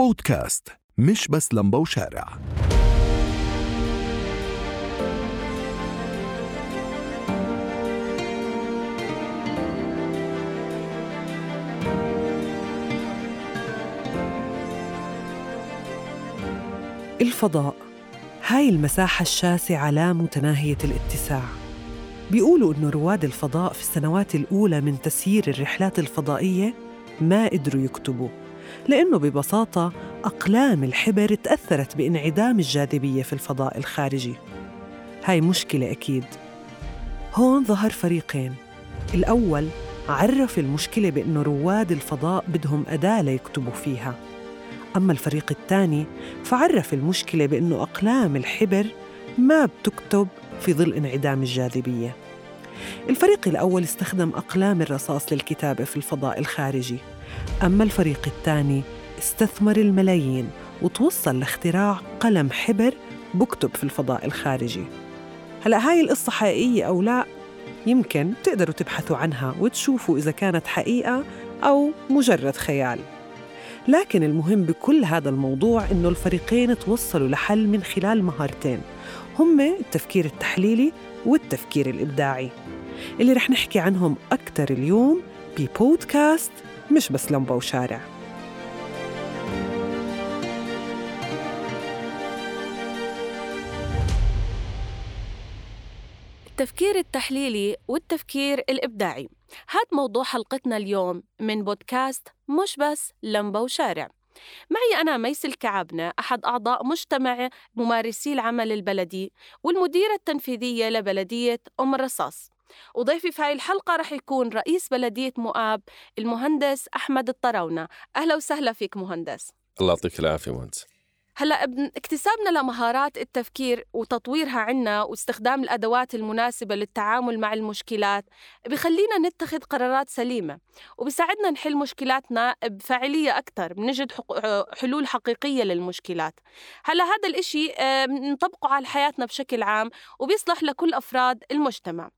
بودكاست مش بس لمبة وشارع. الفضاء هاي المساحة الشاسعة لا متناهية الاتساع. بيقولوا إنه رواد الفضاء في السنوات الأولى من تسيير الرحلات الفضائية ما قدروا يكتبوا لأنه ببساطة أقلام الحبر تأثرت بانعدام الجاذبية في الفضاء الخارجي. هاي مشكلة أكيد. هون ظهر فريقين. الأول عرف المشكلة بأنه رواد الفضاء بدهم أداة ليكتبوا فيها. أما الفريق الثاني فعرف المشكلة بأنه أقلام الحبر ما بتكتب في ظل انعدام الجاذبية. الفريق الأول استخدم أقلام الرصاص للكتابة في الفضاء الخارجي. أما الفريق الثاني استثمر الملايين وتوصل لاختراع قلم حبر بكتب في الفضاء الخارجي. هلأ هاي القصة حقيقية أو لا؟ يمكن تقدروا تبحثوا عنها وتشوفوا إذا كانت حقيقة أو مجرد خيال. لكن المهم بكل هذا الموضوع إنه الفريقين توصلوا لحل من خلال مهارتين. هم التفكير التحليلي والتفكير الإبداعي. اللي رح نحكي عنهم أكثر اليوم ببودكاست مش بس لمبة وشارع. التفكير التحليلي والتفكير الإبداعي. هاد موضوع حلقتنا اليوم من بودكاست مش بس لمبة وشارع. معي أنا ميس الكعبنة أحد أعضاء مجتمع ممارسي العمل البلدي والمديرة التنفيذية لبلدية أم الرصاص. وضيفي في هاي الحلقة رح يكون رئيس بلدية مؤاب المهندس أحمد الطراونة. أهلا وسهلا فيك مهندس. الله يعطيك العافية مهندس. هلا اكتسابنا لمهارات التفكير وتطويرها عنا واستخدام الأدوات المناسبة للتعامل مع المشكلات بخلينا نتخذ قرارات سليمة وبساعدنا نحل مشكلاتنا بفاعلية أكثر بنجد حلول حقيقية للمشكلات. هلا هذا الإشي نطبقه على حياتنا بشكل عام وبيصلح لكل أفراد المجتمع.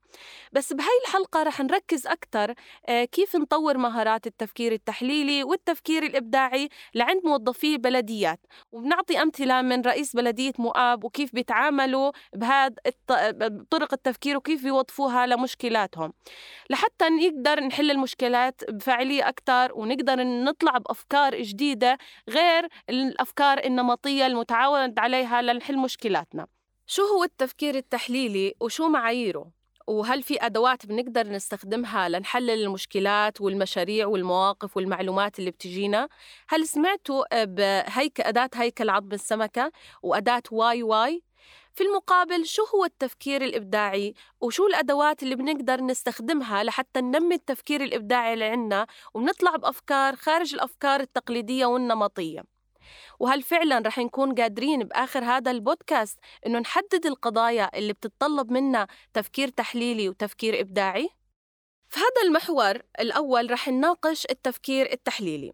بس بهاي الحلقة رح نركز أكثر آه، كيف نطور مهارات التفكير التحليلي والتفكير الإبداعي لعند موظفي بلديات. وبنعطي أمثلة من رئيس بلدية مؤاب وكيف بيتعاملوا بهذا طرق التفكير وكيف بيوظفوها لمشكلاتهم. لحتى نقدر نحل المشكلات بفاعلية أكثر ونقدر نطلع بأفكار جديدة غير الأفكار النمطية المتعود عليها لنحل مشكلاتنا. شو هو التفكير التحليلي وشو معاييره؟ وهل في أدوات بنقدر نستخدمها لنحلل المشكلات والمشاريع والمواقف والمعلومات اللي بتجينا؟ هل سمعتوا بهيك أداة هيكل عظم السمكة وأداة why why؟ في المقابل شو هو التفكير الإبداعي وشو الأدوات اللي بنقدر نستخدمها لحتى ننمي التفكير الإبداعي اللي عنا ونطلع بأفكار خارج الأفكار التقليدية والنمطية وهل فعلا رح نكون قادرين بآخر هذا البودكاست إنه نحدد القضايا اللي بتتطلب منا تفكير تحليلي وتفكير إبداعي؟ في هذا المحور الأول رح نناقش التفكير التحليلي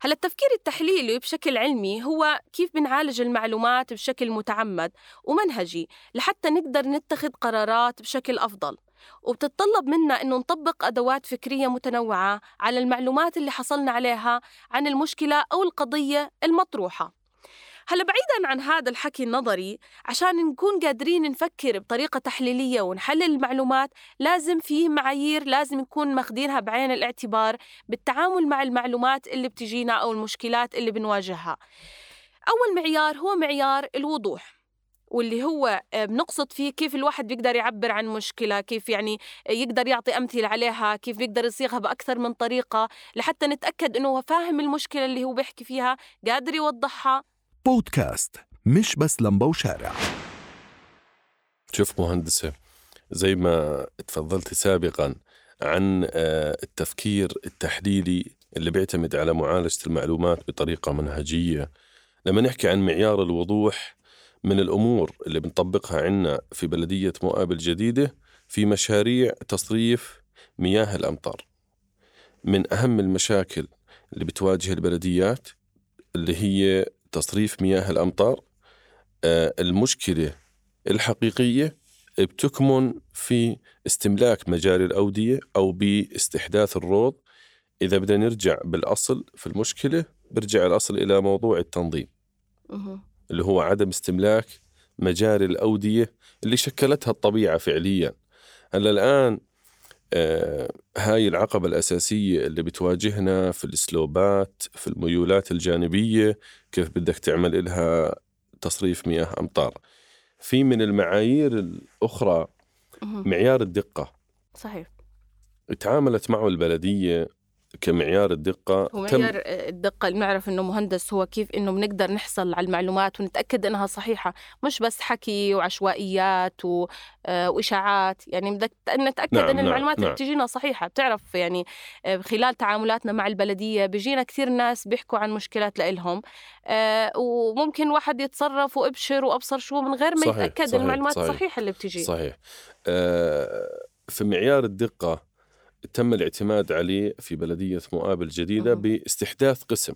هلا التفكير التحليلي بشكل علمي هو كيف بنعالج المعلومات بشكل متعمد ومنهجي لحتى نقدر نتخذ قرارات بشكل أفضل وبتتطلب منا إنه نطبق أدوات فكرية متنوعة على المعلومات اللي حصلنا عليها عن المشكلة أو القضية المطروحة. هلا بعيدا عن هذا الحكي النظري عشان نكون قادرين نفكر بطريقة تحليلية ونحلل المعلومات لازم في معايير لازم نكون ماخذينها بعين الاعتبار بالتعامل مع المعلومات اللي بتجينا أو المشكلات اللي بنواجهها. أول معيار هو معيار الوضوح. واللي هو آه، بنقصد فيه كيف الواحد بيقدر يعبر عن مشكلة كيف يعني يقدر يعطي أمثلة عليها كيف بيقدر يصيغها بأكثر من طريقة لحتى نتأكد أنه هو فاهم المشكلة اللي هو بيحكي فيها قادر يوضحها. بودكاست مش بس لمبة وشارع. شوف مهندسة زي ما تفضلت سابقا عن آه، التفكير التحليلي اللي بيعتمد على معالجة المعلومات بطريقة منهجية. لما نحكي عن معيار الوضوح من الأمور اللي بنطبقها عنا في بلدية مؤاب الجديدة في مشاريع تصريف مياه الأمطار. من أهم المشاكل اللي بتواجه البلديات اللي هي تصريف مياه الأمطار آه المشكلة الحقيقية بتكمن في استملاك مجاري الأودية أو باستحداث الروض. إذا بدنا نرجع بالأصل في المشكلة برجع الأصل إلى موضوع التنظيم. اللي هو عدم استملاك مجاري الأودية اللي شكلتها الطبيعة فعليا. هلأ الآن آه هاي العقبة الأساسية اللي بتواجهنا في الإسلوبات في الميولات الجانبية كيف بدك تعمل إلها تصريف مياه أمطار. في من المعايير الأخرى. معيار الدقة. صحيح. تعاملت معه البلدية كمعيار الدقة هو تم- معيار الدقة اللي بنعرف إنه مهندس هو كيف إنه بنقدر نحصل على المعلومات ونتأكد إنها صحيحة مش بس حكي وعشوائيات و... آه، وإشاعات يعني بدك نتأكد نعم، إن نعم، المعلومات اللي نعم. بتجينا صحيحة بتعرف يعني آه، خلال تعاملاتنا مع البلدية بيجينا كثير ناس بيحكوا عن مشكلات لإلهم آه، وممكن واحد يتصرف وأبشر وأبصر شو من غير ما صحيح، يتأكد صحيح، المعلومات صحيح. الصحيحة اللي بتجي صحيح في معيار الدقة تم الاعتماد عليه في بلدية مؤاب الجديدة. باستحداث قسم.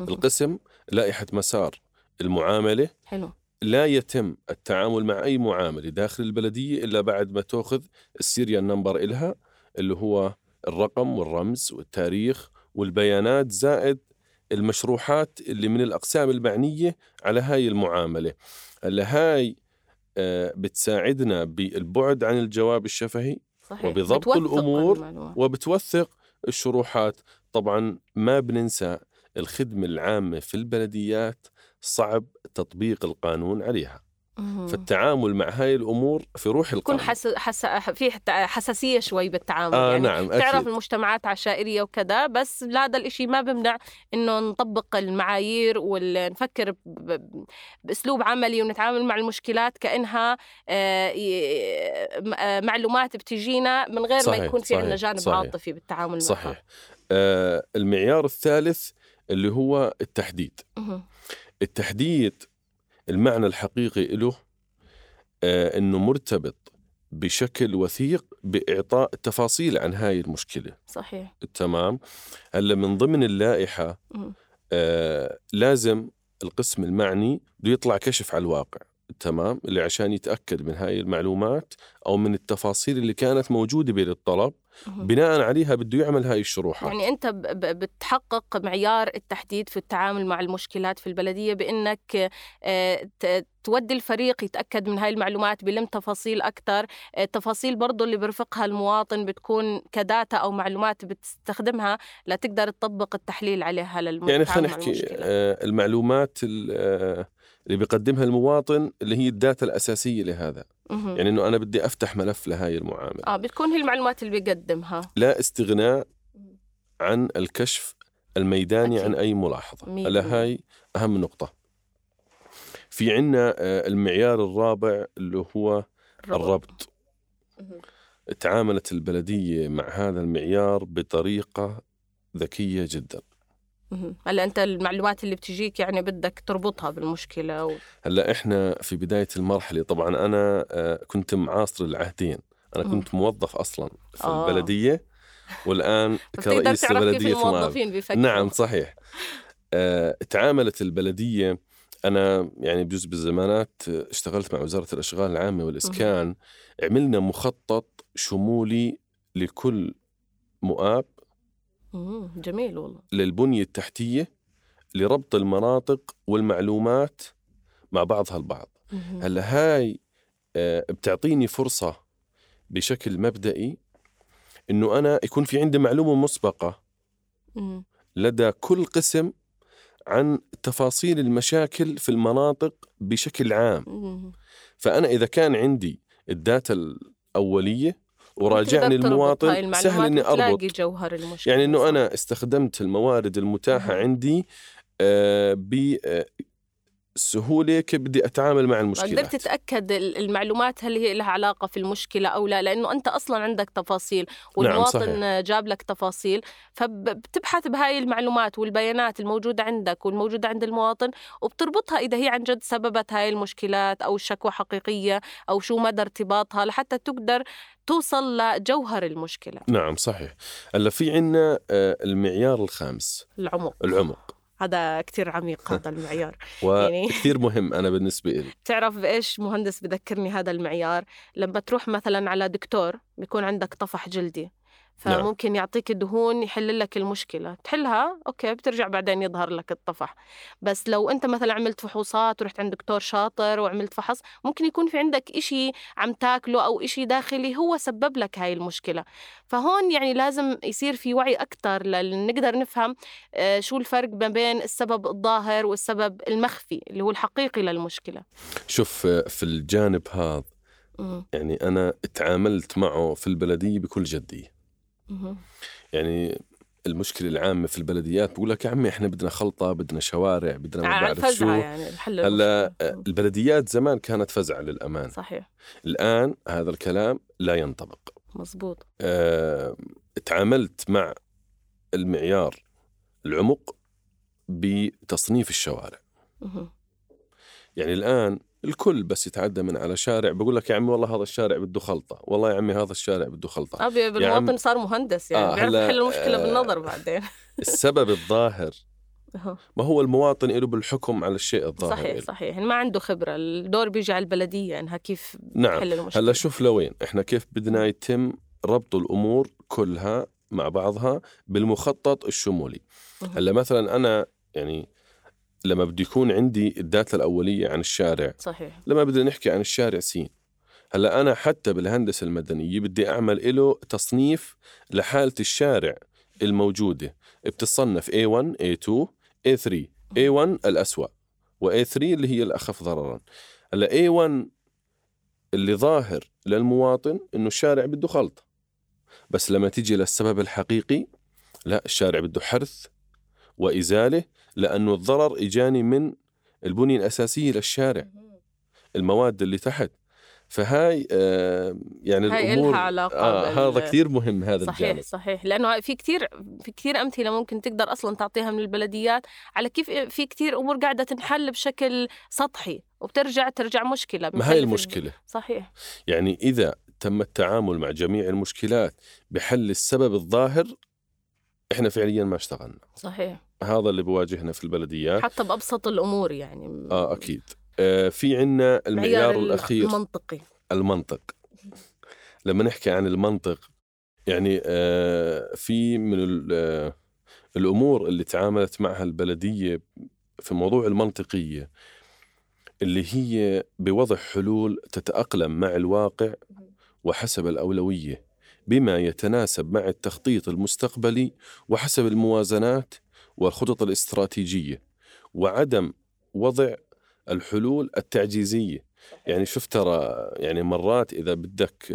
القسم لائحة مسار المعاملة حلو لا يتم التعامل مع أي معاملة داخل البلدية إلا بعد ما تأخذ ال serial number إلها اللي هو الرقم والرمز والتاريخ والبيانات زائد المشروحات اللي من الأقسام المعنية على هاي المعاملة هلا هاي آه، بتساعدنا بالبعد عن الجواب الشفهي صحيح وبضبط المعلومات. وبتوثق الشروحات طبعا ما بننسى الخدمة العامة في البلديات صعب تطبيق القانون عليها. فالتعامل مع هاي الأمور في روح يكون القانون حس... حس... في حساسية شوي بالتعامل آه يعني نعم تعرف أكيد. المجتمعات عشائرية وكذا بس لا هذا الإشي ما بمنع إنه نطبق المعايير ونفكر ب... ب... بأسلوب عملي ونتعامل مع المشكلات كأنها آه، آه، معلومات بتجينا من غير صحيح، ما يكون في عندنا جانب صحيح. عاطفي بالتعامل معها. صحيح. آه المعيار الثالث اللي هو التحديد. التحديد المعنى الحقيقي له آه إنه مرتبط بشكل وثيق بإعطاء تفاصيل عن هاي المشكلة. صحيح. تمام؟ هلأ من ضمن اللائحة. آه لازم القسم المعني بده يطلع كشف على الواقع. تمام اللي عشان يتأكد من هاي المعلومات أو من التفاصيل اللي كانت موجودة بالطلب مهم. بناء عليها بده يعمل هاي الشروحات يعني أنت بتحقق معيار التحديد في التعامل مع المشكلات في البلدية بأنك آه، تودي الفريق يتأكد من هاي المعلومات بلم تفاصيل أكثر التفاصيل برضو اللي بيرفقها المواطن بتكون كداتا أو معلومات بتستخدمها لتقدر تطبق التحليل عليها للم- يعني خلينا نحكي. آه، المعلومات ال- آه، اللي بيقدمها المواطن اللي هي الداتا الأساسية لهذا مهم. يعني أنه أنا بدي أفتح ملف لهاي المعاملة آه بتكون هي المعلومات اللي بيقدمها لا استغناء عن الكشف الميداني أكيد. عن أي ملاحظة مية هلا. هاي أهم نقطة في عنا آه، المعيار الرابع اللي هو الربط مهم. تعاملت البلدية مع هذا المعيار بطريقة ذكية جدا. هلا انت المعلومات اللي بتجيك يعني بدك تربطها بالمشكلة و... هلا إحنا في بداية المرحلة طبعا أنا آه، كنت معاصر العهدين. أنا. كنت موظف أصلا في آه. البلدية والآن كرئيس تعرف كيف بلديه مؤاب الموظفين نعم صحيح. آه، تعاملت البلدية. أنا يعني بجزء بالزمانات آه، اشتغلت مع وزارة الأشغال العامة والإسكان. عملنا مخطط شمولي لكل مؤاب. جميل والله للبنية التحتية لربط المناطق والمعلومات مع بعضها البعض. هلا هاي آه، بتعطيني فرصة بشكل مبدئي إنه أنا يكون في عندي معلومة مسبقة. لدى كل قسم عن تفاصيل المشاكل في المناطق بشكل عام مم. فأنا إذا كان عندي الداتا الأولية وراجعني المواطن سهل إني أربط جوهر المشكلة يعني إنه. أنا استخدمت الموارد المتاحة مهم. عندي آه، بسهولة كيف بدي أتعامل مع قدرت المشكلات تتأكد ال- المعلومات هل هي لها علاقة في المشكلة أو لا؟ لأنه أنت أصلا عندك تفاصيل والمواطن صحيح. جاب لك تفاصيل فبتبحث بهاي المعلومات والبيانات الموجودة عندك والموجودة عند المواطن وبتربطها إذا هي عن جد سببت هاي المشكلات أو الشكوى حقيقية أو شو مدى ارتباطها لحتى تقدر توصل لجوهر المشكلة. نعم صحيح. هلأ في عنا آه، المعيار الخامس. العمق. العمق. هذا كتير عميق هذا المعيار. يعني- مهم أنا بالنسبة لي بتعرف بإيش مهندس بذكرني هذا المعيار؟ لما تروح مثلا على دكتور بيكون عندك طفح جلدي. نعم. فممكن يعطيك دهون يحل لك المشكلة تحلها أوكي بترجع بعدين يظهر لك الطفح بس لو أنت مثلا عملت فحوصات ورحت عند دكتور شاطر وعملت فحص ممكن يكون في عندك إشي عم تاكله أو إشي داخلي هو سبب لك هاي المشكلة فهون يعني لازم يصير في وعي أكثر لنقدر نفهم آه، شو الفرق ما بين السبب الظاهر والسبب المخفي اللي هو الحقيقي للمشكلة شوف آه، في الجانب هذا. يعني أنا تعاملت معه في البلدية بكل جدية مهم. يعني المشكلة العامة في البلديات بقول لك يا عمي إحنا بدنا خلطة بدنا شوارع بدنا ما على بعرف شو. يعني هلأ. آه، البلديات زمان كانت فزعة للأمان. صحيح. الآن هذا الكلام لا ينطبق. مزبوط آه، تعاملت مع المعيار العمق بتصنيف الشوارع. مهم. يعني الآن الكل بس يتعدى من على شارع. بقول لك يا عمي والله هذا الشارع بده خلطة. والله يا عمي هذا الشارع بده خلطة. آه بي- بالمواطن صار مهندس يعني. آه، بيعرف يحل المشكلة آه، بالنظر بعدين. السبب الظاهر. ما هو المواطن له بالحكم على الشيء الظاهر صحيح إله. صحيح. يعني ما عنده خبرة. الدور بيجي على البلدية. انها كيف نعم. تحل المشكلة؟ هلا شوف لوين. إحنا كيف بدنا يتم ربط الأمور كلها مع بعضها بالمخطط الشمولي. هلا مثلا أنا يعني لما بده يكون عندي ال data الأولية عن الشارع. صحيح. لما بدنا نحكي عن الشارع سين. هلأ أنا حتى بالهندسة المدنية بدي أعمل له تصنيف لحالة الشارع الموجودة. بتصنف A1 A2 A3 A1 الأسوأ و A3 اللي هي الأخف ضررا. هلأ A1 اللي ظاهر للمواطن إنه الشارع بده خلطة بس لما تيجي للسبب الحقيقي لا الشارع بده حرث وإزالة لأنه الضرر إجاني من البنية الأساسية للشارع المواد اللي تحت. فهاي آه يعني هاي الأمور إلها علاقة آه هذا كثير مهم هذا صحيح الجانب. صحيح. لأنه في كثير في كثير أمثلة ممكن تقدر أصلا تعطيها من البلديات. على كيف في كثير أمور قاعدة تنحل بشكل سطحي وبترجع ترجع مشكلة ما هاي المشكلة. صحيح. يعني إذا تم التعامل مع جميع المشكلات بحل السبب الظاهر إحنا فعليا ما اشتغلنا. صحيح. هذا اللي بواجهنا في البلديات. حتى بأبسط الأمور يعني. آه أكيد. آه في عنا المعيار الم- الأخير. المنطقي. المنطق. لما نحكي عن المنطق يعني آه في من آه الأمور اللي تعاملت معها البلدية في موضوع المنطقية اللي هي بوضع حلول تتأقلم مع الواقع وحسب الأولوية بما يتناسب مع التخطيط المستقبلي وحسب الموازنات والخطط الاستراتيجية وعدم وضع الحلول التعجيزية. يعني شوف ترى يعني مرات إذا بدك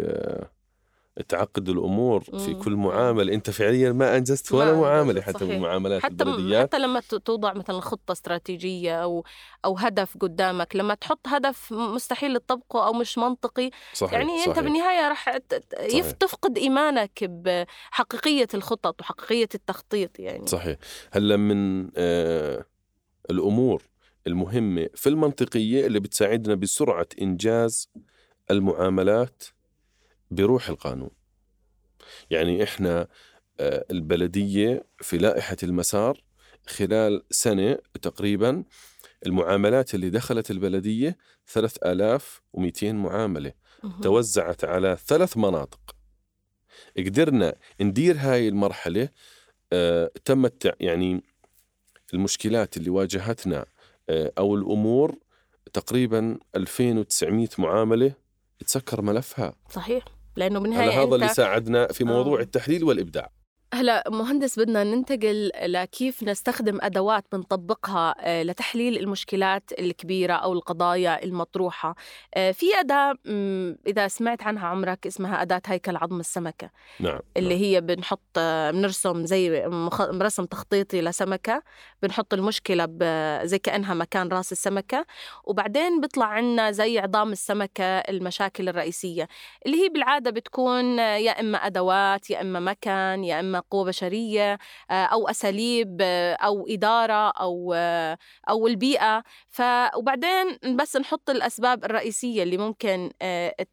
تعقد الأمور في مم. كل معاملة أنت فعليا ما أنجزت ما ولا أنجزت، معاملة حتى صحيح. بمعاملات حتى البلديات حتى لما توضع مثلا خطة استراتيجية أو أو هدف قدامك لما تحط هدف مستحيل تطبقه أو مش منطقي صحيح يعني أنت صحيح. بالنهاية راح. تفقد إيمانك بحقيقية الخطط وحقيقية التخطيط يعني صحيح هلأ من آه الأمور المهمة في المنطقية اللي بتساعدنا بسرعة إنجاز المعاملات بروح القانون. يعني إحنا آه البلدية في لائحة المسار خلال سنة تقريبا المعاملات اللي دخلت البلدية 3200 معاملة. توزعت على ثلاث مناطق. قدرنا ندير هاي المرحلة آه، تم التع- يعني المشكلات اللي واجهتنا آه، أو الأمور تقريبا 2900 معاملة تسكر ملفها. صحيح. لأنه على بالنهايه هذا اللي ساعدنا في موضوع آه. التحليل والإبداع هلا مهندس بدنا ننتقل لكيف نستخدم أدوات بنطبقها آه، لتحليل المشكلات الكبيرة أو القضايا المطروحة. آه، في أداة إذا سمعت عنها عمرك اسمها أداة هيكل عظم السمكة. نعم اللي نعم. هي بنحط آه، بنرسم زي رسم تخطيطي لسمكة. بنحط المشكلة زي كأنها مكان راس السمكة. وبعدين بيطلع عنا زي عظام السمكة المشاكل الرئيسية اللي هي بالعادة بتكون يا إما أدوات يا إما مكان يا إما قوه بشرية آه، أو أساليب آه، أو إدارة أو آه، أو البيئة. ف وبعدين بس نحط الأسباب الرئيسية اللي ممكن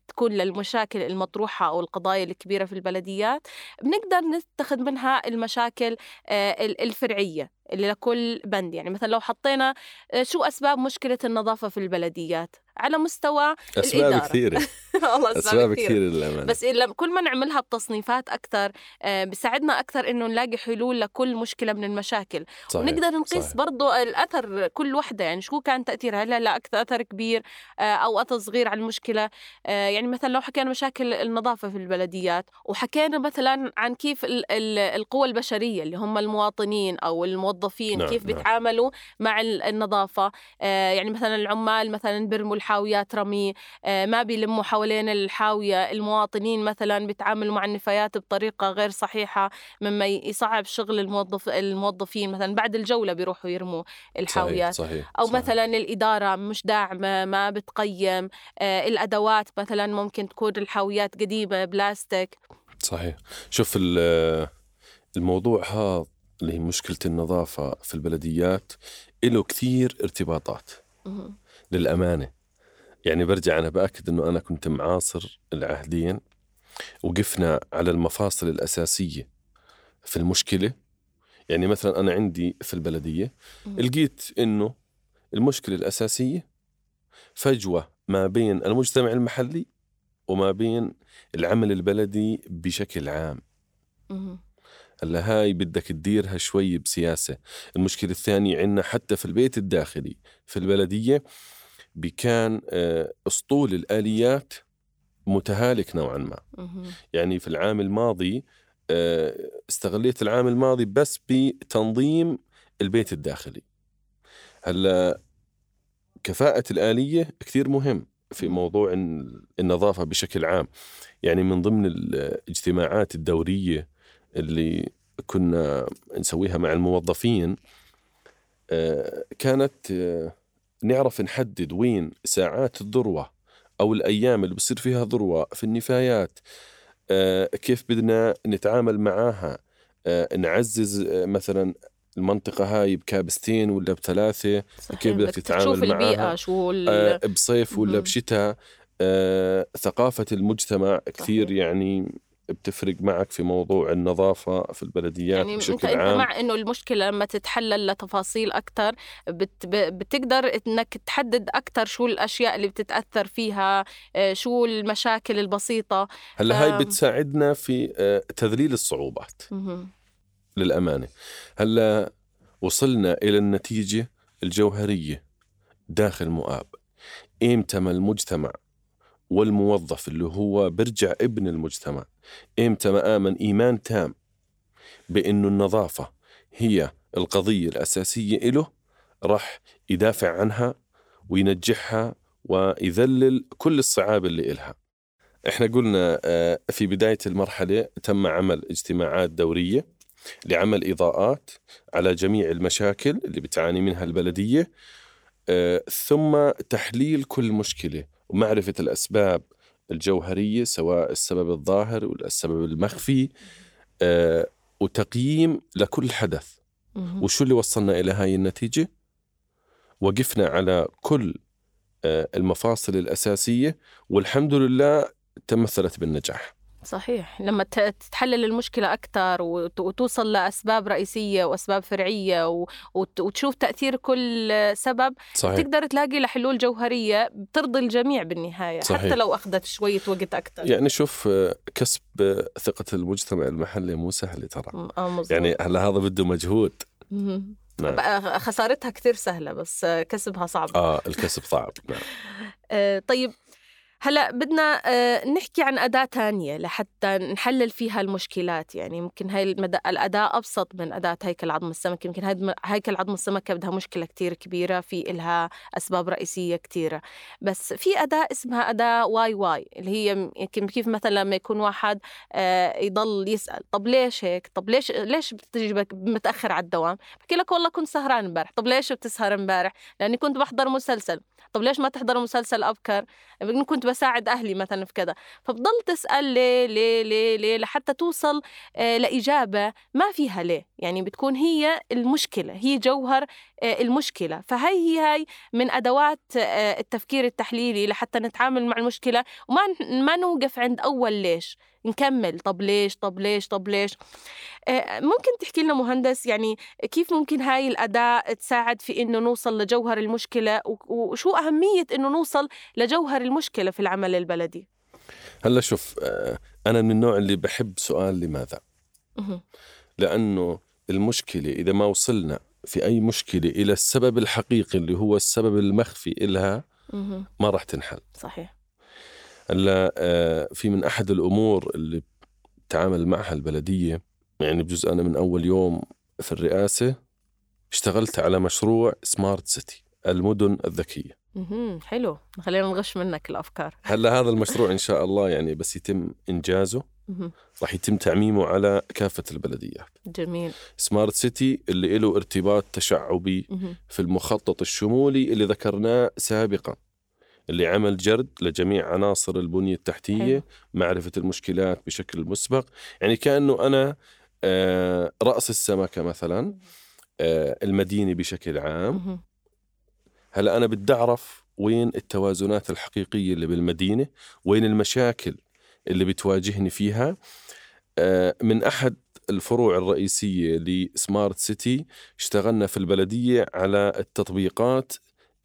تكون للمشاكل المطروحة أو القضايا الكبيرة في البلديات. بنقدر نتخذ منها المشاكل ال- الفرعية. اللي لكل بند. يعني مثلا لو حطينا آه، شو أسباب مشكلة النظافة في البلديات؟ على مستوى أسباب الإدارة. كثيرة. والله أسباب كثيرة. للأمانة. بس إلا كل ما نعملها بتصنيفات أكثر آه، بيساعدنا أكثر إنه نلاقي حلول لكل مشكلة من المشاكل. صحيح. ونقدر نقيس صحيح. برضو الأثر كل وحدة. يعني شو كان تأثيرها؟ هل هلا أكثر أثر كبير آه، أو أثر صغير على المشكلة؟ يعني مثلا لو حكينا مشاكل النظافة في البلديات وحكينا مثلا عن كيف ال- ال- القوى البشرية اللي هم المواطنين أو الموظفين نعم، كيف نعم. بيتعاملوا مع ال- النظافة. آه، يعني مثلا العمال مثلا بيرموا الحاويات رمي. آه، ما بيلموا حوالين الحاوية. المواطنين مثلا بيتعاملوا مع النفايات بطريقة غير صحيحة مما يصعب شغل الموظف الموظفين. مثلا بعد الجولة بيروحوا يرموا الحاويات. صحيح صحيح أو صحيح. مثلا الإدارة مش داعمة ما بتقيم. آه، الأدوات مثلا ممكن تكون الحاويات قديمة بلاستيك. صحيح. شوف ال- الموضوع هذا اللي هي مشكلة النظافة في البلديات له كثير ارتباطات مهم. للأمانة يعني برجع أنا بأكد أنه أنا كنت معاصر العهدين وقفنا على المفاصل الأساسية في المشكلة يعني مثلا أنا عندي في البلدية مم. لقيت أنه المشكلة الأساسية فجوة ما بين المجتمع المحلي وما بين العمل البلدي بشكل عام. هلا هاي بدك تديرها شوي بسياسة. المشكلة الثانية عندنا حتى في البيت الداخلي في البلدية بكان آه، أسطول الآليات متهالك نوعا ما. يعني في العام الماضي آه، استغليت العام الماضي بس بتنظيم البيت الداخلي. هلأ كفاءة الآلية كثير مهم في موضوع الن- النظافة بشكل عام. يعني من ضمن الاجتماعات الدورية اللي كنا نسويها مع الموظفين آه، كانت آه، نعرف نحدد وين ساعات الذروة أو الأيام اللي بصير فيها ذروة في النفايات آه، كيف بدنا نتعامل معاها نعزز مثلا المنطقة هاي بكابستين ولا بثلاثة كيف بدك تتعامل تشوف البيئة؟ شو ال... بصيف ولا. بشتاء ثقافة المجتمع كثير صحيح. يعني بتفرق معك في موضوع النظافة في البلديات يعني بشكل أنت عام مع إنه المشكلة لما تتحلل لتفاصيل أكثر بت بتقدر إنك تحدد أكثر شو الأشياء اللي بتتأثر فيها آه، شو المشاكل البسيطة هلأ هاي. بتساعدنا في آه، تذليل الصعوبات مهم. للأمانة هلأ وصلنا إلى النتيجة الجوهرية داخل مؤاب إمتى ما المجتمع والموظف اللي هو برجع ابن المجتمع إمتى ما آمن إيمان تام بأنه النظافة هي القضية الأساسية إله راح يدافع عنها وينجحها ويذلل كل الصعاب اللي إلها. إحنا قلنا آه، في بداية المرحلة تم عمل اجتماعات دورية لعمل إضاءات على جميع المشاكل اللي بتعاني منها البلدية آه، ثم تحليل كل مشكلة ومعرفة الأسباب الجوهرية سواء السبب الظاهر ولا السبب المخفي آه، وتقييم لكل حدث. وشو اللي وصلنا إلى هاي النتيجة؟ وقفنا على كل آه، المفاصل الأساسية والحمد لله تمثلت بالنجاح. صحيح لما ت- تتحلل المشكلة أكثر وت- وتوصل لأسباب رئيسية وأسباب فرعية وتشوف تأثير كل سبب صحيح تقدر تلاقي لحلول جوهرية بترضي الجميع بالنهاية صحيح. حتى لو أخذت شوية وقت أكثر يعني شوف آه، كسب آه، ثقة المجتمع المحلي مو سهل ترى آه. يعني هلا هذا بده مجهود. نعم. خسارتها كثير سهلة بس كسبها صعب آه الكسب صعب نعم آه، طيب هلأ بدنا آه، نحكي عن أداة تانية لحتى نحلل فيها المشكلات. يعني ممكن هاي. الأداة أبسط من أداة هيكل عظم السمكة. يمكن هيكل عظم السمكة بدها مشكلة كتير كبيرة في إلها أسباب رئيسية كتيرة. بس في أداة اسمها أداة why why اللي هي يمكن كيف مثلا لما يكون واحد آه، يضل يسأل طب ليش هيك؟ طب ليش ليش بتجي متأخر على الدوام؟ بحكي لك والله كنت سهران امبارح. طب ليش بتسهر امبارح؟ لأني كنت بحضر مسلسل. طب ليش ما تحضر مسلسل أبكر؟ بقول بساعد أهلي مثلا في كذا. فبضل تسأل ليه ليه ليه ليه لحتى توصل آه، لإجابة ما فيها ليه. يعني بتكون هي المشكلة هي جوهر آه، المشكلة. فهي هي هاي من أدوات آه، التفكير التحليلي لحتى نتعامل مع المشكلة. وما ما نوقف عند أول ليش. نكمل. طب ليش؟ طب ليش؟ طب ليش؟ آه، ممكن تحكي لنا مهندس يعني كيف ممكن هاي الأداة تساعد في إنه نوصل لجوهر المشكلة؟ وشو أهمية إنه نوصل لجوهر المشكلة في العمل البلدي؟ هلأ شوف آه، أنا من النوع اللي بحب سؤال لماذا؟ لأنه المشكلة إذا ما وصلنا في أي مشكلة إلى السبب الحقيقي اللي هو السبب المخفي إلها ما راح تنحل. صحيح. هلأ آه، في من أحد الأمور اللي تعامل معها البلدية يعني بجوز أنا من أول يوم في الرئاسة اشتغلت على مشروع سمارت سيتي المدن الذكية. حلو. خلينا نغش منك الأفكار. هلأ هذا المشروع إن شاء الله يعني بس يتم إنجازه. راح يتم تعميمه على كافة البلديات. جميل. سمارت سيتي اللي له ارتباط تشعبي في المخطط الشمولي اللي ذكرناه سابقا. اللي عمل جرد لجميع عناصر البنية التحتية حلو. معرفة المشكلات بشكل مسبق. يعني كأنه أنا آه، رأس السمكة مثلا آه، المدينة بشكل عام. هلأ أنا بدي أعرف وين التوازنات الحقيقية اللي بالمدينة وين المشاكل اللي بتواجهني فيها. آه، من أحد الفروع الرئيسية لسمارت سيتي اشتغلنا في البلدية على التطبيقات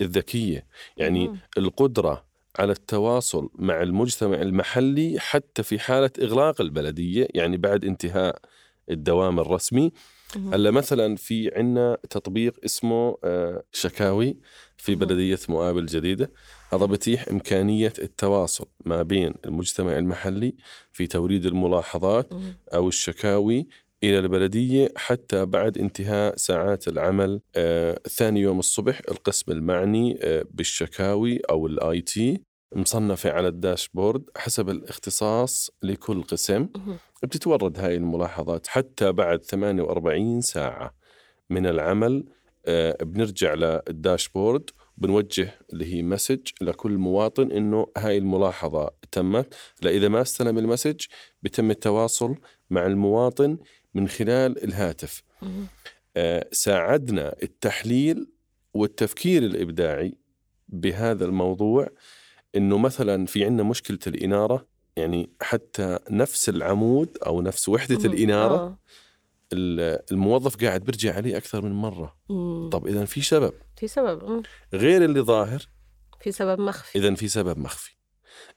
الذكية. يعني مم. القدرة على التواصل مع المجتمع المحلي حتى في حالة إغلاق البلدية يعني بعد انتهاء الدوام الرسمي. هلأ مثلا في عنا تطبيق اسمه آه، شكاوي في بلدية مؤاب الجديدة هذا بتيح إمكانية التواصل ما بين المجتمع المحلي في توريد الملاحظات أو الشكاوي إلى البلدية حتى بعد انتهاء ساعات العمل آه ثاني يوم الصبح القسم المعني آه بالشكاوي أو الآي تي مصنفة على الداشبورد حسب الاختصاص لكل قسم. بتتورد هاي الملاحظات حتى بعد 48 ساعة من العمل آه بنرجع لل dashboard بنوجه اللي هي message لكل مواطن إنه هاي الملاحظة تمت. لا اذا ما استلم ال message بتم التواصل مع المواطن من خلال الهاتف. آه ساعدنا التحليل والتفكير الإبداعي بهذا الموضوع إنه مثلا في عندنا مشكلة الإنارة يعني حتى نفس العمود أو نفس وحدة الإنارة آه. الموظف قاعد بيرجع عليه أكثر من مرة. مم. طب اذا في سبب. في سبب مم. غير اللي ظاهر في سبب مخفي. اذا في سبب مخفي.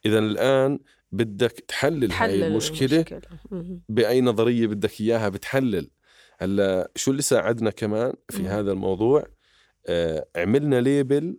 اذا الآن بدك تحلل, تحلل هاي المشكلة, المشكلة. بأي نظرية بدك إياها بتحلل. هلأ شو اللي ساعدنا كمان في مم. هذا الموضوع؟ آه عملنا ليبل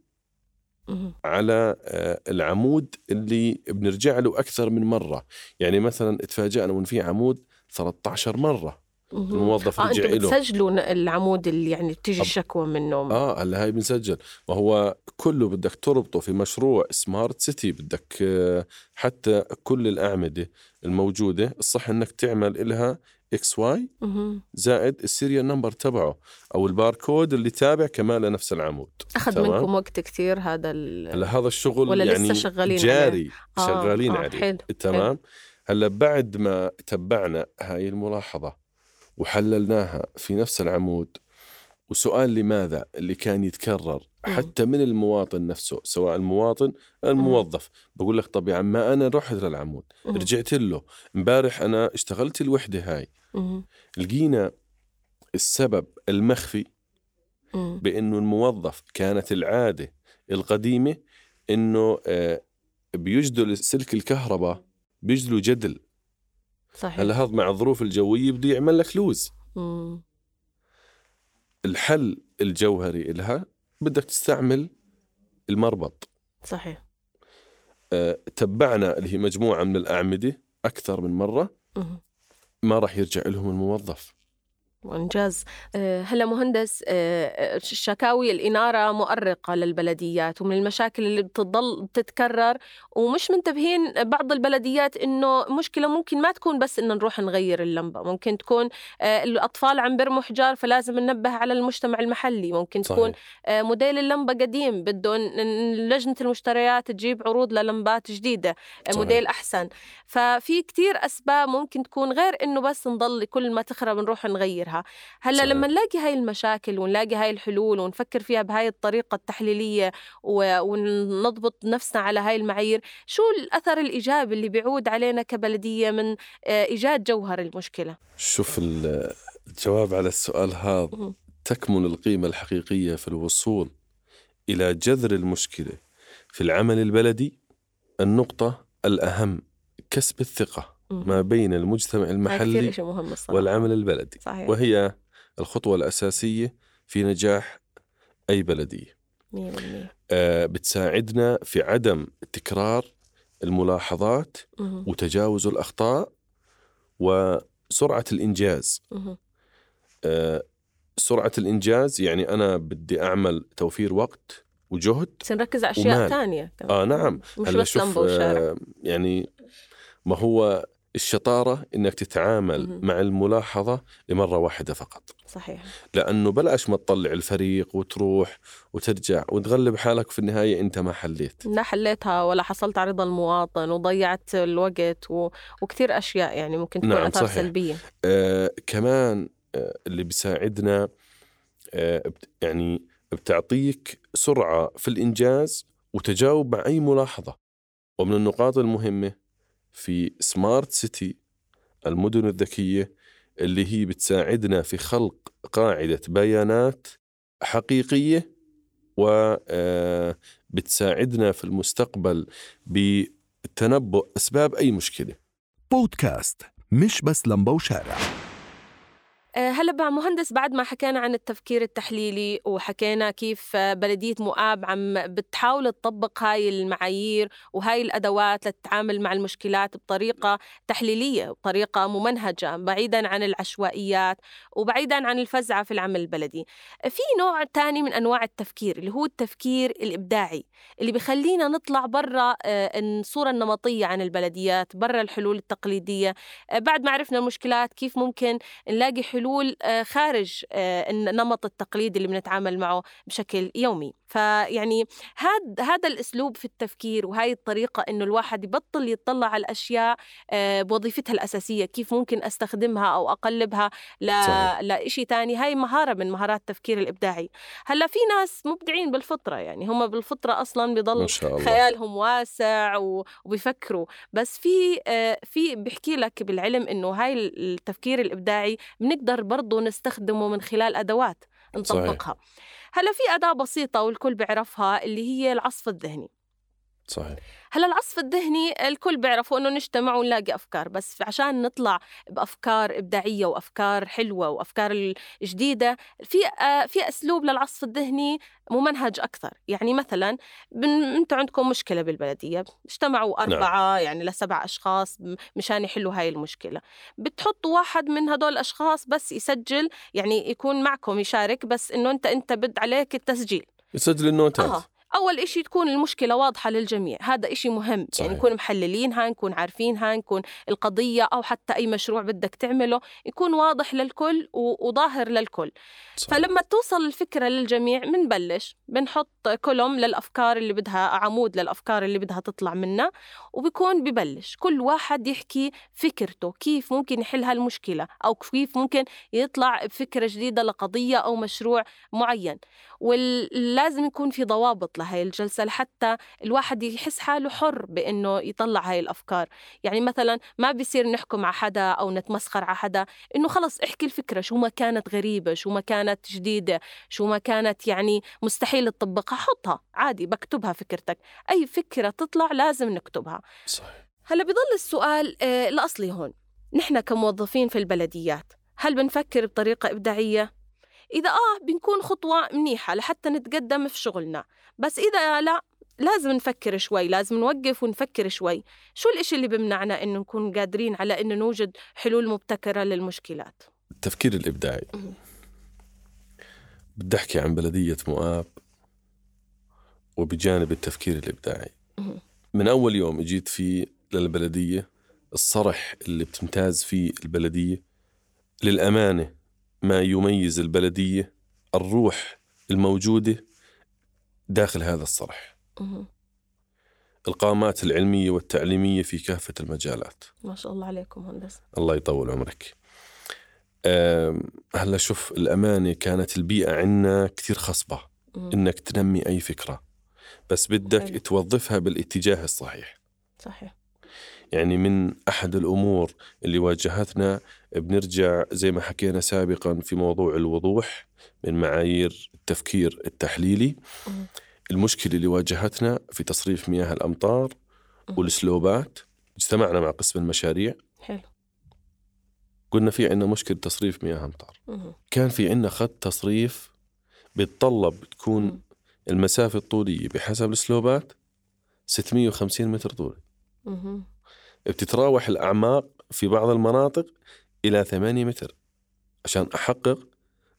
على آه العمود اللي بنرجع له أكثر من مرة. يعني مثلا تفاجئنا من في عمود 13 مرة. الموظف آه رجع له بتسجلوا العمود اللي يعني بتيجي الشكوى منه آه هلا هاي بنسجل وهو كله بدك تربطه في مشروع smart city بدك آه، حتى كل الأعمدة الموجودة الصح إنك تعمل إلها X Y زائد ال serial number تبعه أو الباركود اللي تابع كمان لنفس العمود أخذ تمام؟ منكم وقت كثير هذا هلا هذا الشغل ولا يعني لسه شغالين جاري عليه. شغالين آه. عليه حلو. تمام هلا بعد ما تبعنا هاي الملاحظة وحللناها في نفس العمود. وسؤال لماذا اللي كان يتكرر حتى من المواطن نفسه سواء المواطن الموظف. بقول لك طب يا عم ما أنا رحت للعمود رجعت له. امبارح أنا اشتغلت الوحدة هاي. لقينا السبب المخفي بأنه الموظف كانت العادة القديمة إنه آه، بيجدل سلك الكهرباء بيجدلوا جدل. صحيح. هلا هذا مع الظروف الجوية بده يعمل لك لوز. مم. الحل الجوهري لها بدك تستعمل المربط. صحيح. أه تبعنا اللي هي مجموعة من الأعمدة أكثر من مرة. مم. ما راح يرجع لهم الموظف. وإنجاز آه، هلا مهندس آه، شكاوي الإنارة مؤرقة للبلديات ومن المشاكل اللي بتضل بتتكرر ومش منتبهين بعض البلديات إنه مشكلة ممكن ما تكون بس إنه نروح نغير اللمبة ممكن تكون آه، الأطفال عم بيرموا حجار فلازم ننبه على المجتمع المحلي ممكن صحيح. تكون موديل اللمبة قديم بده لجنة المشتريات تجيب عروض للمبات جديدة صحيح. موديل أحسن ففي كتير أسباب ممكن تكون غير إنه بس نضل كل ما تخرب نروح نغيرها هلأ صحيح. لما نلاقي هاي المشاكل ونلاقي هاي الحلول ونفكر فيها بهاي الطريقة التحليلية ونضبط نفسنا على هاي المعايير شو الأثر الإيجابي اللي بيعود علينا كبلدية من آه، إيجاد جوهر المشكلة شوف ال- الجواب على السؤال هذا. تكمن القيمة الحقيقية في الوصول إلى جذر المشكلة في العمل البلدي النقطة الأهم كسب الثقة. ما بين المجتمع المحلي والعمل البلدي صحيح وهي الخطوة الأساسية في نجاح أي بلدية 100% آه، بتساعدنا في عدم تكرار الملاحظات مهم. وتجاوز الأخطاء وسرعة الإنجاز. آه، سرعة الإنجاز يعني أنا بدي أعمل توفير وقت وجهد نركز على أشياء. ثانية. آه نعم مش بس لمبة وشارع آه يعني ما هو الشطارة إنك تتعامل. مع الملاحظة لمرة واحدة فقط. صحيح. لأنه بلاش ما تطلع الفريق وتروح وترجع وتغلب حالك في النهاية أنت ما حليت. لا حليتها ولا حصلت على رضا المواطن وضيعت الوقت و... وكثير أشياء يعني ممكن تكون نعم، آثار صحيح. سلبية. آه كمان آه اللي بيساعدنا آه بت- يعني بتعطيك سرعة في الإنجاز وتجاوب مع أي ملاحظة. ومن النقاط المهمة في سمارت سيتي المدن الذكية اللي هي بتساعدنا في خلق قاعدة بيانات حقيقية وبتساعدنا في المستقبل بتنبؤ أسباب أي مشكلة. بودكاست مش بس لمبة وشارع. آه، هلا مع مهندس بعد ما حكينا عن التفكير التحليلي وحكينا كيف آه، بلدية مؤاب عم بتحاول تطبق هاي المعايير وهاي الأدوات للتعامل مع المشكلات بطريقة تحليلية بطريقة ممنهجة بعيدا عن العشوائيات وبعيدا عن الفزعة في العمل البلدي. في نوع تاني من أنواع التفكير اللي هو التفكير الإبداعي اللي بيخلينا نطلع برا آه، الصورة النمطية عن البلديات برا الحلول التقليدية. آه، بعد ما عرفنا المشكلات كيف ممكن نلاقي حلول آه، خارج آه، النمط التقليدي اللي بنتعامل معه بشكل يومي. فيعني هذا هذا الأسلوب في التفكير وهي الطريقة إنه الواحد يبطل يطلع على الأشياء آه، بوظيفتها الأساسية كيف ممكن أستخدمها أو أقلبها ل... صحيح. لشيء تاني هاي مهارة من مهارات التفكير الإبداعي. هلأ في ناس مبدعين بالفطرة يعني هم بالفطرة أصلا الله. خيالهم واسع وبيفكروا. بس في آه، في بيحكي لك بالعلم إنه هاي التفكير الإبداعي بنقدر برضه نستخدمه من خلال أدوات نطبقها. هلا في أداة بسيطة والكل بيعرفها اللي هي العصف الذهني. صحيح. هلا العصف الذهني الكل بيعرفوا إنه نجتمع ونلاقي أفكار بس عشان نطلع بأفكار إبداعية وأفكار حلوة وأفكار جديده في آه، في أسلوب للعصف الذهني ممنهج أكثر. يعني مثلا. أنتم عندكم مشكلة بالبلدية اجتمعوا أربعة يعني لسبع أشخاص مشان يحلوا هاي المشكلة. بتحطوا واحد من هدول الأشخاص بس يسجل يعني يكون معكم يشارك بس إنه انت أنت بد عليك التسجيل. يسجل النوتات آه. أول إشي تكون المشكلة واضحة للجميع هذا إشي مهم صحيح. يعني نكون محللينها نكون عارفينها نكون القضية أو حتى أي مشروع بدك تعمله يكون واضح للكل و- وظاهر للكل صحيح. فلما توصل الفكرة للجميع بنبلش بنحط كولوم للأفكار اللي بدها عمود للأفكار اللي بدها تطلع منا وبيكون ببلش كل واحد يحكي فكرته كيف ممكن يحل هالمشكلة أو كيف ممكن يطلع بفكرة جديدة لقضية أو مشروع معين ولازم يكون في ضوابط لهي الجلسة لحتى الواحد يحس حاله حر بأنه يطلع هاي الأفكار. يعني مثلا ما بيصير نحكم على حدا أو نتمسخر على حدا إنه خلص احكي الفكرة شو ما كانت غريبة شو ما كانت جديدة شو ما كانت يعني مستحيل تطبقها حطها عادي بكتبها فكرتك. أي فكرة تطلع لازم نكتبها. صحيح. هلأ بضل السؤال آه، الأصلي هون. نحن كموظفين في البلديات هل بنفكر بطريقة إبداعية؟ إذا آه بنكون خطوة منيحة لحتى نتقدم في شغلنا بس إذا لا لازم نفكر شوي لازم نوقف ونفكر شوي شو الإشي اللي بمنعنا إنه نكون قادرين على إنه نوجد حلول مبتكرة للمشكلات التفكير الإبداعي. بدي أحكي عن بلدية مؤاب وبجانب التفكير الإبداعي. من أول يوم جيت فيه للبلدية الصرح اللي بتمتاز فيه البلدية للأمانة ما يميز البلدية الروح الموجودة داخل هذا الصرح. القامات العلمية والتعليمية في كافة المجالات. ما شاء الله عليكم هندسة. الله يطول عمرك. هلا شوف الأمانة كانت البيئة عنا كثير خصبة مم. إنك تنمي أي فكرة. بس بدك حلو. توظفها بالاتجاه الصحيح. صحيح. يعني من أحد الأمور اللي واجهتنا بنرجع زي ما حكينا سابقا في موضوع الوضوح من معايير التفكير التحليلي. المشكلة اللي واجهتنا في تصريف مياه الأمطار. والسلوبات اجتمعنا مع قسم المشاريع حلو قلنا في عندنا مشكلة تصريف مياه أمطار. كان في عندنا خط تصريف بيتطلب تكون. المسافة الطولية بحسب السلوبات 650 متر طول مم. بتتراوح الأعماق في بعض المناطق إلى 8 متر. عشان أحقق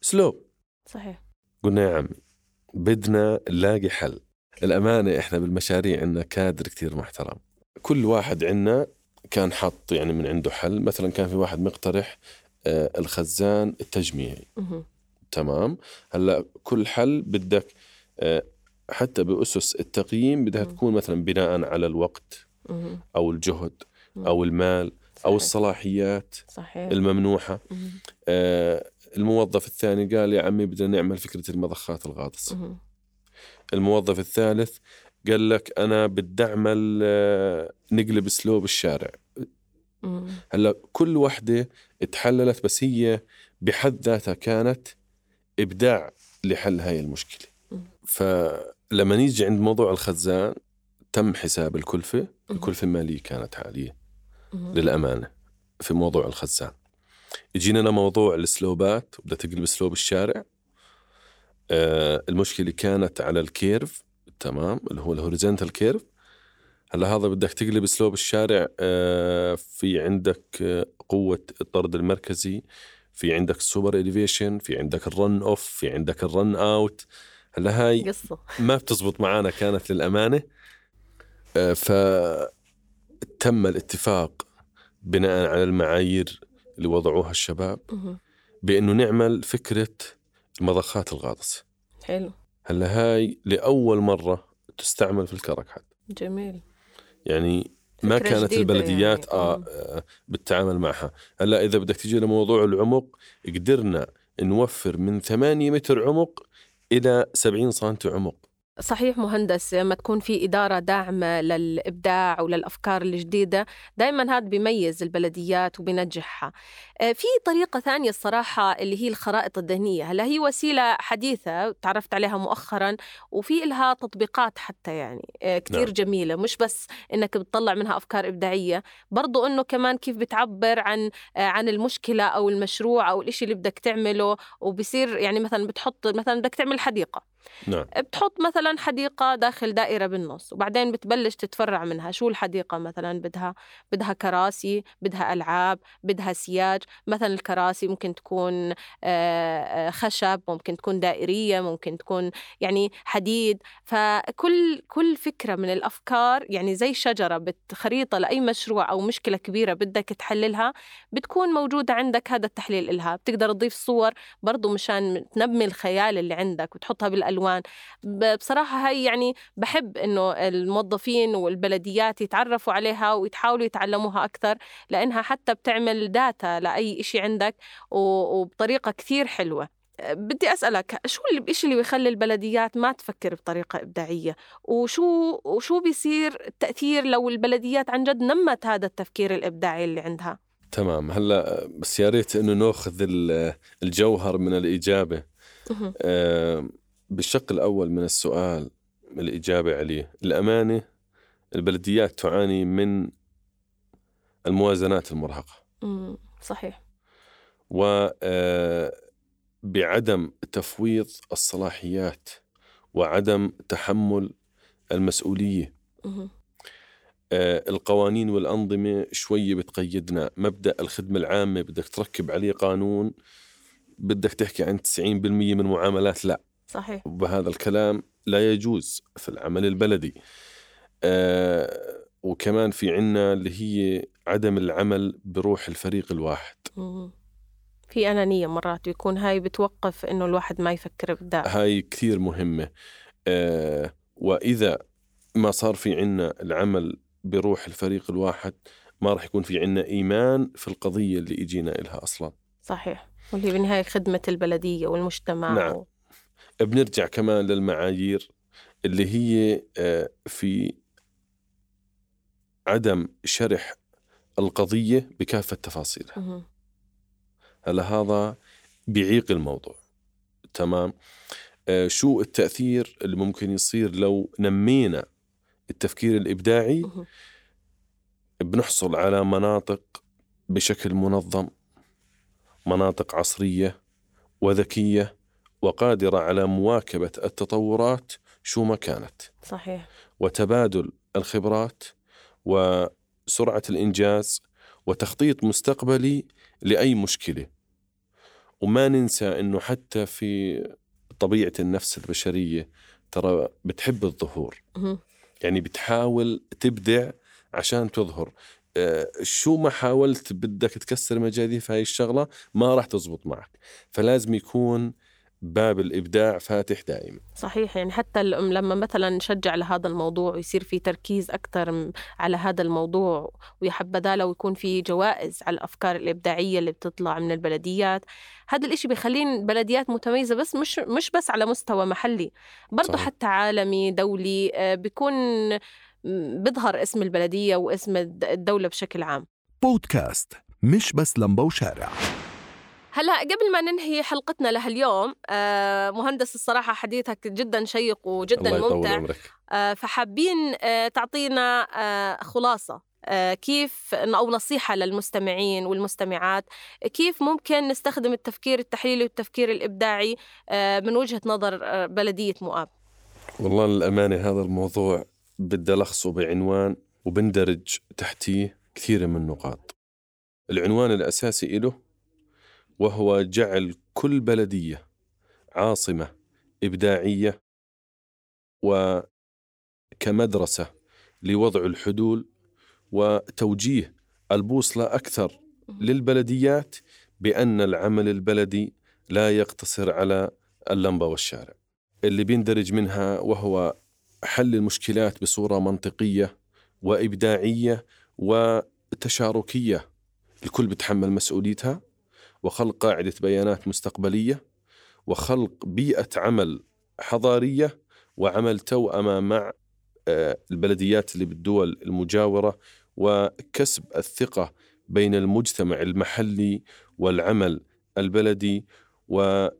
سلوب صحيح. قلنا يا عمي بدنا نلاقي حل. الأمانة إحنا بالمشاريع عندنا كادر كتير محترم. كل واحد عندنا كان حط يعني من عنده حل. مثلا كان في واحد مقترح آه، الخزان التجميعي. تمام؟ هلأ كل حل بدك آه، حتى بأسس التقييم بدها. تكون مثلا بناء على الوقت. أو الجهد. أو المال. صحيح. أو الصلاحيات صحيح الممنوحة مم. آه، الموظف الثاني قال يا عمي بدنا نعمل فكرة المضخات الغاطسة مم. الموظف الثالث قال لك أنا بدي أعمل آه، نقلب سلوب الشارع. هلأ كل وحدة تحللت بس هي بحد ذاتها كانت إبداع لحل هاي المشكلة مم. فلما نيجي عند موضوع الخزان تم حساب الكلفة مم. الكلفة المالية كانت عالية مم. للأمانة في موضوع الخزان. يجينا لموضوع السلوبات بدها تقلب slope الشارع. آه المشكلة كانت على ال curve تمام اللي هو ال horizontal curve. هلا هذا بدك تقلب slope الشارع آه في عندك آه قوة الطرد المركزي في عندك ال super elevation في عندك ال run off في عندك ال run out. هلا هاي قصة. ما بتزبط معانا كانت للأمانة. آه، فتم الاتفاق بناء على المعايير اللي وضعوها الشباب مم. بأنه نعمل فكرة المضخات الغاطسة حلو هلأ هاي لأول مرة تستعمل في الكرك حد جميل يعني ما كانت البلديات يعني. آه. آه، بالتعامل معها هلأ إذا بدك تيجي لموضوع العمق قدرنا نوفر من 8 متر عمق إلى 70 سنتي عمق صحيح مهندس لما تكون في إدارة داعمة للإبداع وللأفكار الجديدة دائما هذا بيميز البلديات وبينجحها. آه، في طريقة ثانية الصراحة اللي هي الخرائط الذهنية. هلا هي وسيلة حديثة تعرفت عليها مؤخرا وفي إلها تطبيقات حتى يعني آه، كتير نعم. جميلة. مش بس إنك بتطلع منها أفكار إبداعية برضو إنه كمان كيف بتعبر عن آه، عن المشكلة أو المشروع أو الإشي اللي بدك تعمله. وبصير يعني مثلا بتحط مثلا بدك تعمل حديقة. نعم. بتحط مثلا حديقة داخل دائرة بالنص وبعدين بتبلش تتفرع منها. شو الحديقة مثلا؟ بدها بدها كراسي بدها ألعاب بدها سياج. مثلا الكراسي ممكن تكون آه، آه، خشب ممكن تكون دائرية ممكن تكون يعني حديد. فكل كل فكرة من الأفكار يعني زي شجرة بت- خريطة لأي مشروع أو مشكلة كبيرة بدك تحللها بتكون موجودة عندك هذا التحليل إلها. بتقدر تضيف صور برضو مشان تنمي الخيال اللي عندك وتحطها بالألوان. ب- بصراحة هاي يعني بحب إنه الموظفين والبلديات يتعرفوا عليها ويتحاولوا يتعلموها أكثر لأنها حتى بتعمل داتا لأي إشي عندك وبطريقة كثير حلوة. بدي أسألك شو الإشي اللي بيخلي البلديات ما تفكر بطريقة إبداعية؟ وشو وشو بيصير التأثير لو البلديات عن جد نمت هذا التفكير الإبداعي اللي عندها؟ تمام. هلأ بس يا ريت إنه ناخذ ال- الجوهر من الإجابة. بالشق الأول من السؤال الإجابة عليه الأمانة البلديات تعاني من الموازنات المرهقة مم. صحيح و آه، بعدم تفويض الصلاحيات وعدم تحمل المسؤولية مهم. آه، القوانين والأنظمة شوية بتقيدنا مبدأ الخدمة العامة بدك تركب عليه قانون بدك تحكي عن 90% من المعاملات لا صحيح. وبهذا الكلام لا يجوز في العمل البلدي. آه وكمان في عنا اللي هي عدم العمل بروح الفريق الواحد. مم. في أنانية مرات بيكون هاي بتوقف إنه الواحد ما يفكر إبداع هاي كثير مهمة. آه وإذا ما صار في عنا العمل بروح الفريق الواحد ما راح يكون في عنا إيمان في القضية اللي إجينا إلها أصلا. صحيح. واللي بالنهاية خدمة البلدية والمجتمع نعم. و... بنرجع كمان للمعايير اللي هي آه، في عدم شرح القضية بكافة تفاصيلها. هلا هذا بيعيق الموضوع تمام آه، شو التأثير اللي ممكن يصير لو نمينا التفكير الإبداعي. بنحصل على مناطق بشكل منظم مناطق عصرية وذكية وقادرة على مواكبة التطورات شو ما كانت. صحيح. وتبادل الخبرات وسرعة الإنجاز وتخطيط مستقبلي لأي مشكلة. وما ننسى أنه حتى في طبيعة النفس البشرية ترى بتحب الظهور. يعني بتحاول تبدع عشان تظهر. آه، شو ما حاولت بدك تكسر مجاديف هاي الشغلة ما راح تزبط معك. فلازم يكون باب الإبداع فاتح دائما صحيح يعني حتى الأم لما مثلا نشجع لهذا الموضوع ويصير في تركيز أكثر م- على هذا الموضوع ويا حبذا لو يكون في جوائز على الأفكار الإبداعية اللي بتطلع من البلديات هذا الإشي بيخلين البلديات متميزة بس مش مش بس على مستوى محلي برضه صحيح. حتى عالمي دولي آه، بيكون بيظهر اسم البلدية واسم الد- الدولة بشكل عام. بودكاست مش بس لمبة وشارع. هلأ قبل ما ننهي حلقتنا لهاليوم آه، مهندس الصراحة حديثك جدا شيق وجدا الله ممتع. عمرك. آه، فحابين آه، تعطينا آه، خلاصة آه، كيف أو نصيحة للمستمعين والمستمعات كيف ممكن نستخدم التفكير التحليلي والتفكير الإبداعي آه، من وجهة نظر آه، بلدية مؤاب؟ والله للأمانة هذا الموضوع بدي ألخصه بعنوان وبندرج تحتيه كثير من النقاط. العنوان الأساسي له وهو جعل كل بلدية عاصمة إبداعية وكمدرسة لوضع الحلول وتوجيه البوصلة أكثر للبلديات بأن العمل البلدي لا يقتصر على اللمبة والشارع. اللي بيندرج منها وهو حل المشكلات بصورة منطقية وإبداعية وتشاركية الكل بتحمل مسؤوليتها. وخلق قاعدة بيانات مستقبلية وخلق بيئة عمل حضارية وعمل توأمة مع آه، البلديات اللي بالدول المجاورة وكسب الثقة بين المجتمع المحلي والعمل البلدي. ومن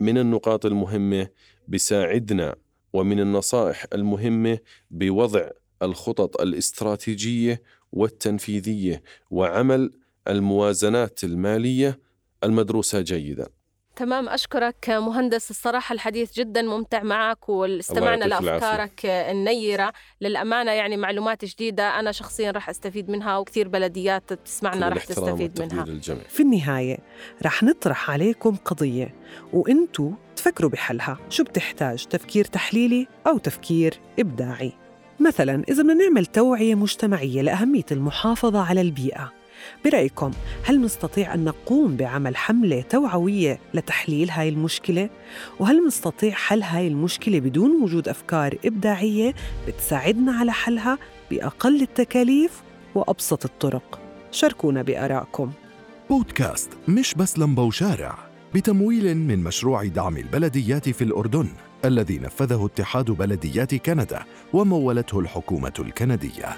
النقاط المهمة بيساعدنا ومن النصائح المهمة بوضع الخطط الاستراتيجية والتنفيذية وعمل الموازنات المالية المدروسة جيدا. تمام أشكرك مهندس الصراحة الحديث جدا ممتع معك واستمعنا لأفكارك النيرة. للأمانة يعني معلومات جديدة أنا شخصيا راح أستفيد منها وكثير بلديات بتسمعنا كل راح تستفيد منها. للجميع. في النهاية رح نطرح عليكم قضية وإنتو تفكروا بحلها. شو بتحتاج تفكير تحليلي أو تفكير إبداعي؟ مثلا إذا بدنا نعمل توعية مجتمعية لأهمية المحافظة على البيئة. برأيكم هل نستطيع أن نقوم بعمل حملة توعوية لتحليل هاي المشكلة؟ وهل نستطيع حل هاي المشكلة بدون وجود أفكار إبداعية بتساعدنا على حلها بأقل التكاليف وأبسط الطرق؟ شاركونا بآرائكم بودكاست مش بس لمبة وشارع بتمويل من مشروع دعم البلديات في الأردن الذي نفذه اتحاد بلديات كندا ومولته الحكومة الكندية